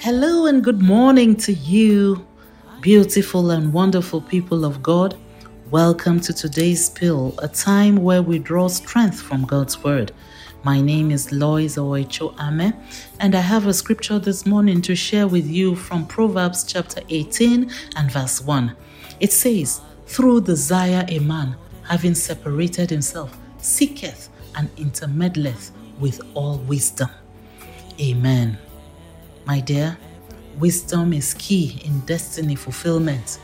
Hello and good morning to you, beautiful and wonderful people of God. Welcome to today's Pill, a time where we draw strength from God's Word. My name is Lois Owecho Ame, and I have a scripture this morning to share with you from Proverbs chapter 18 and verse 1. It says, Through desire a man, having separated himself, seeketh and intermeddleth with all wisdom. Amen. My dear, wisdom is key in destiny fulfillment.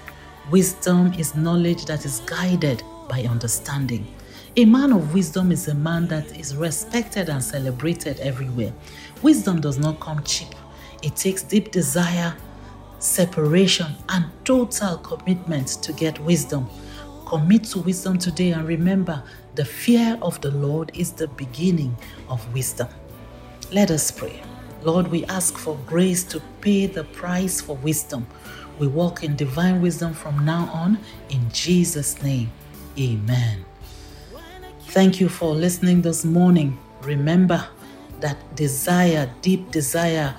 Wisdom is knowledge that is guided by understanding. A man of wisdom is a man that is respected and celebrated everywhere. Wisdom does not come cheap, it takes deep desire, separation, and total commitment to get wisdom. Commit to wisdom today and remember the fear of the Lord is the beginning of wisdom. Let us pray. Lord, we ask for grace to pay the price for wisdom. We walk in divine wisdom from now on. In Jesus' name, amen. Thank you for listening this morning. Remember that desire, deep desire,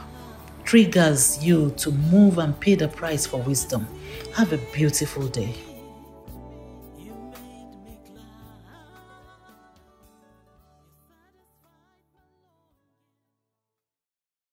triggers you to move and pay the price for wisdom. Have a beautiful day.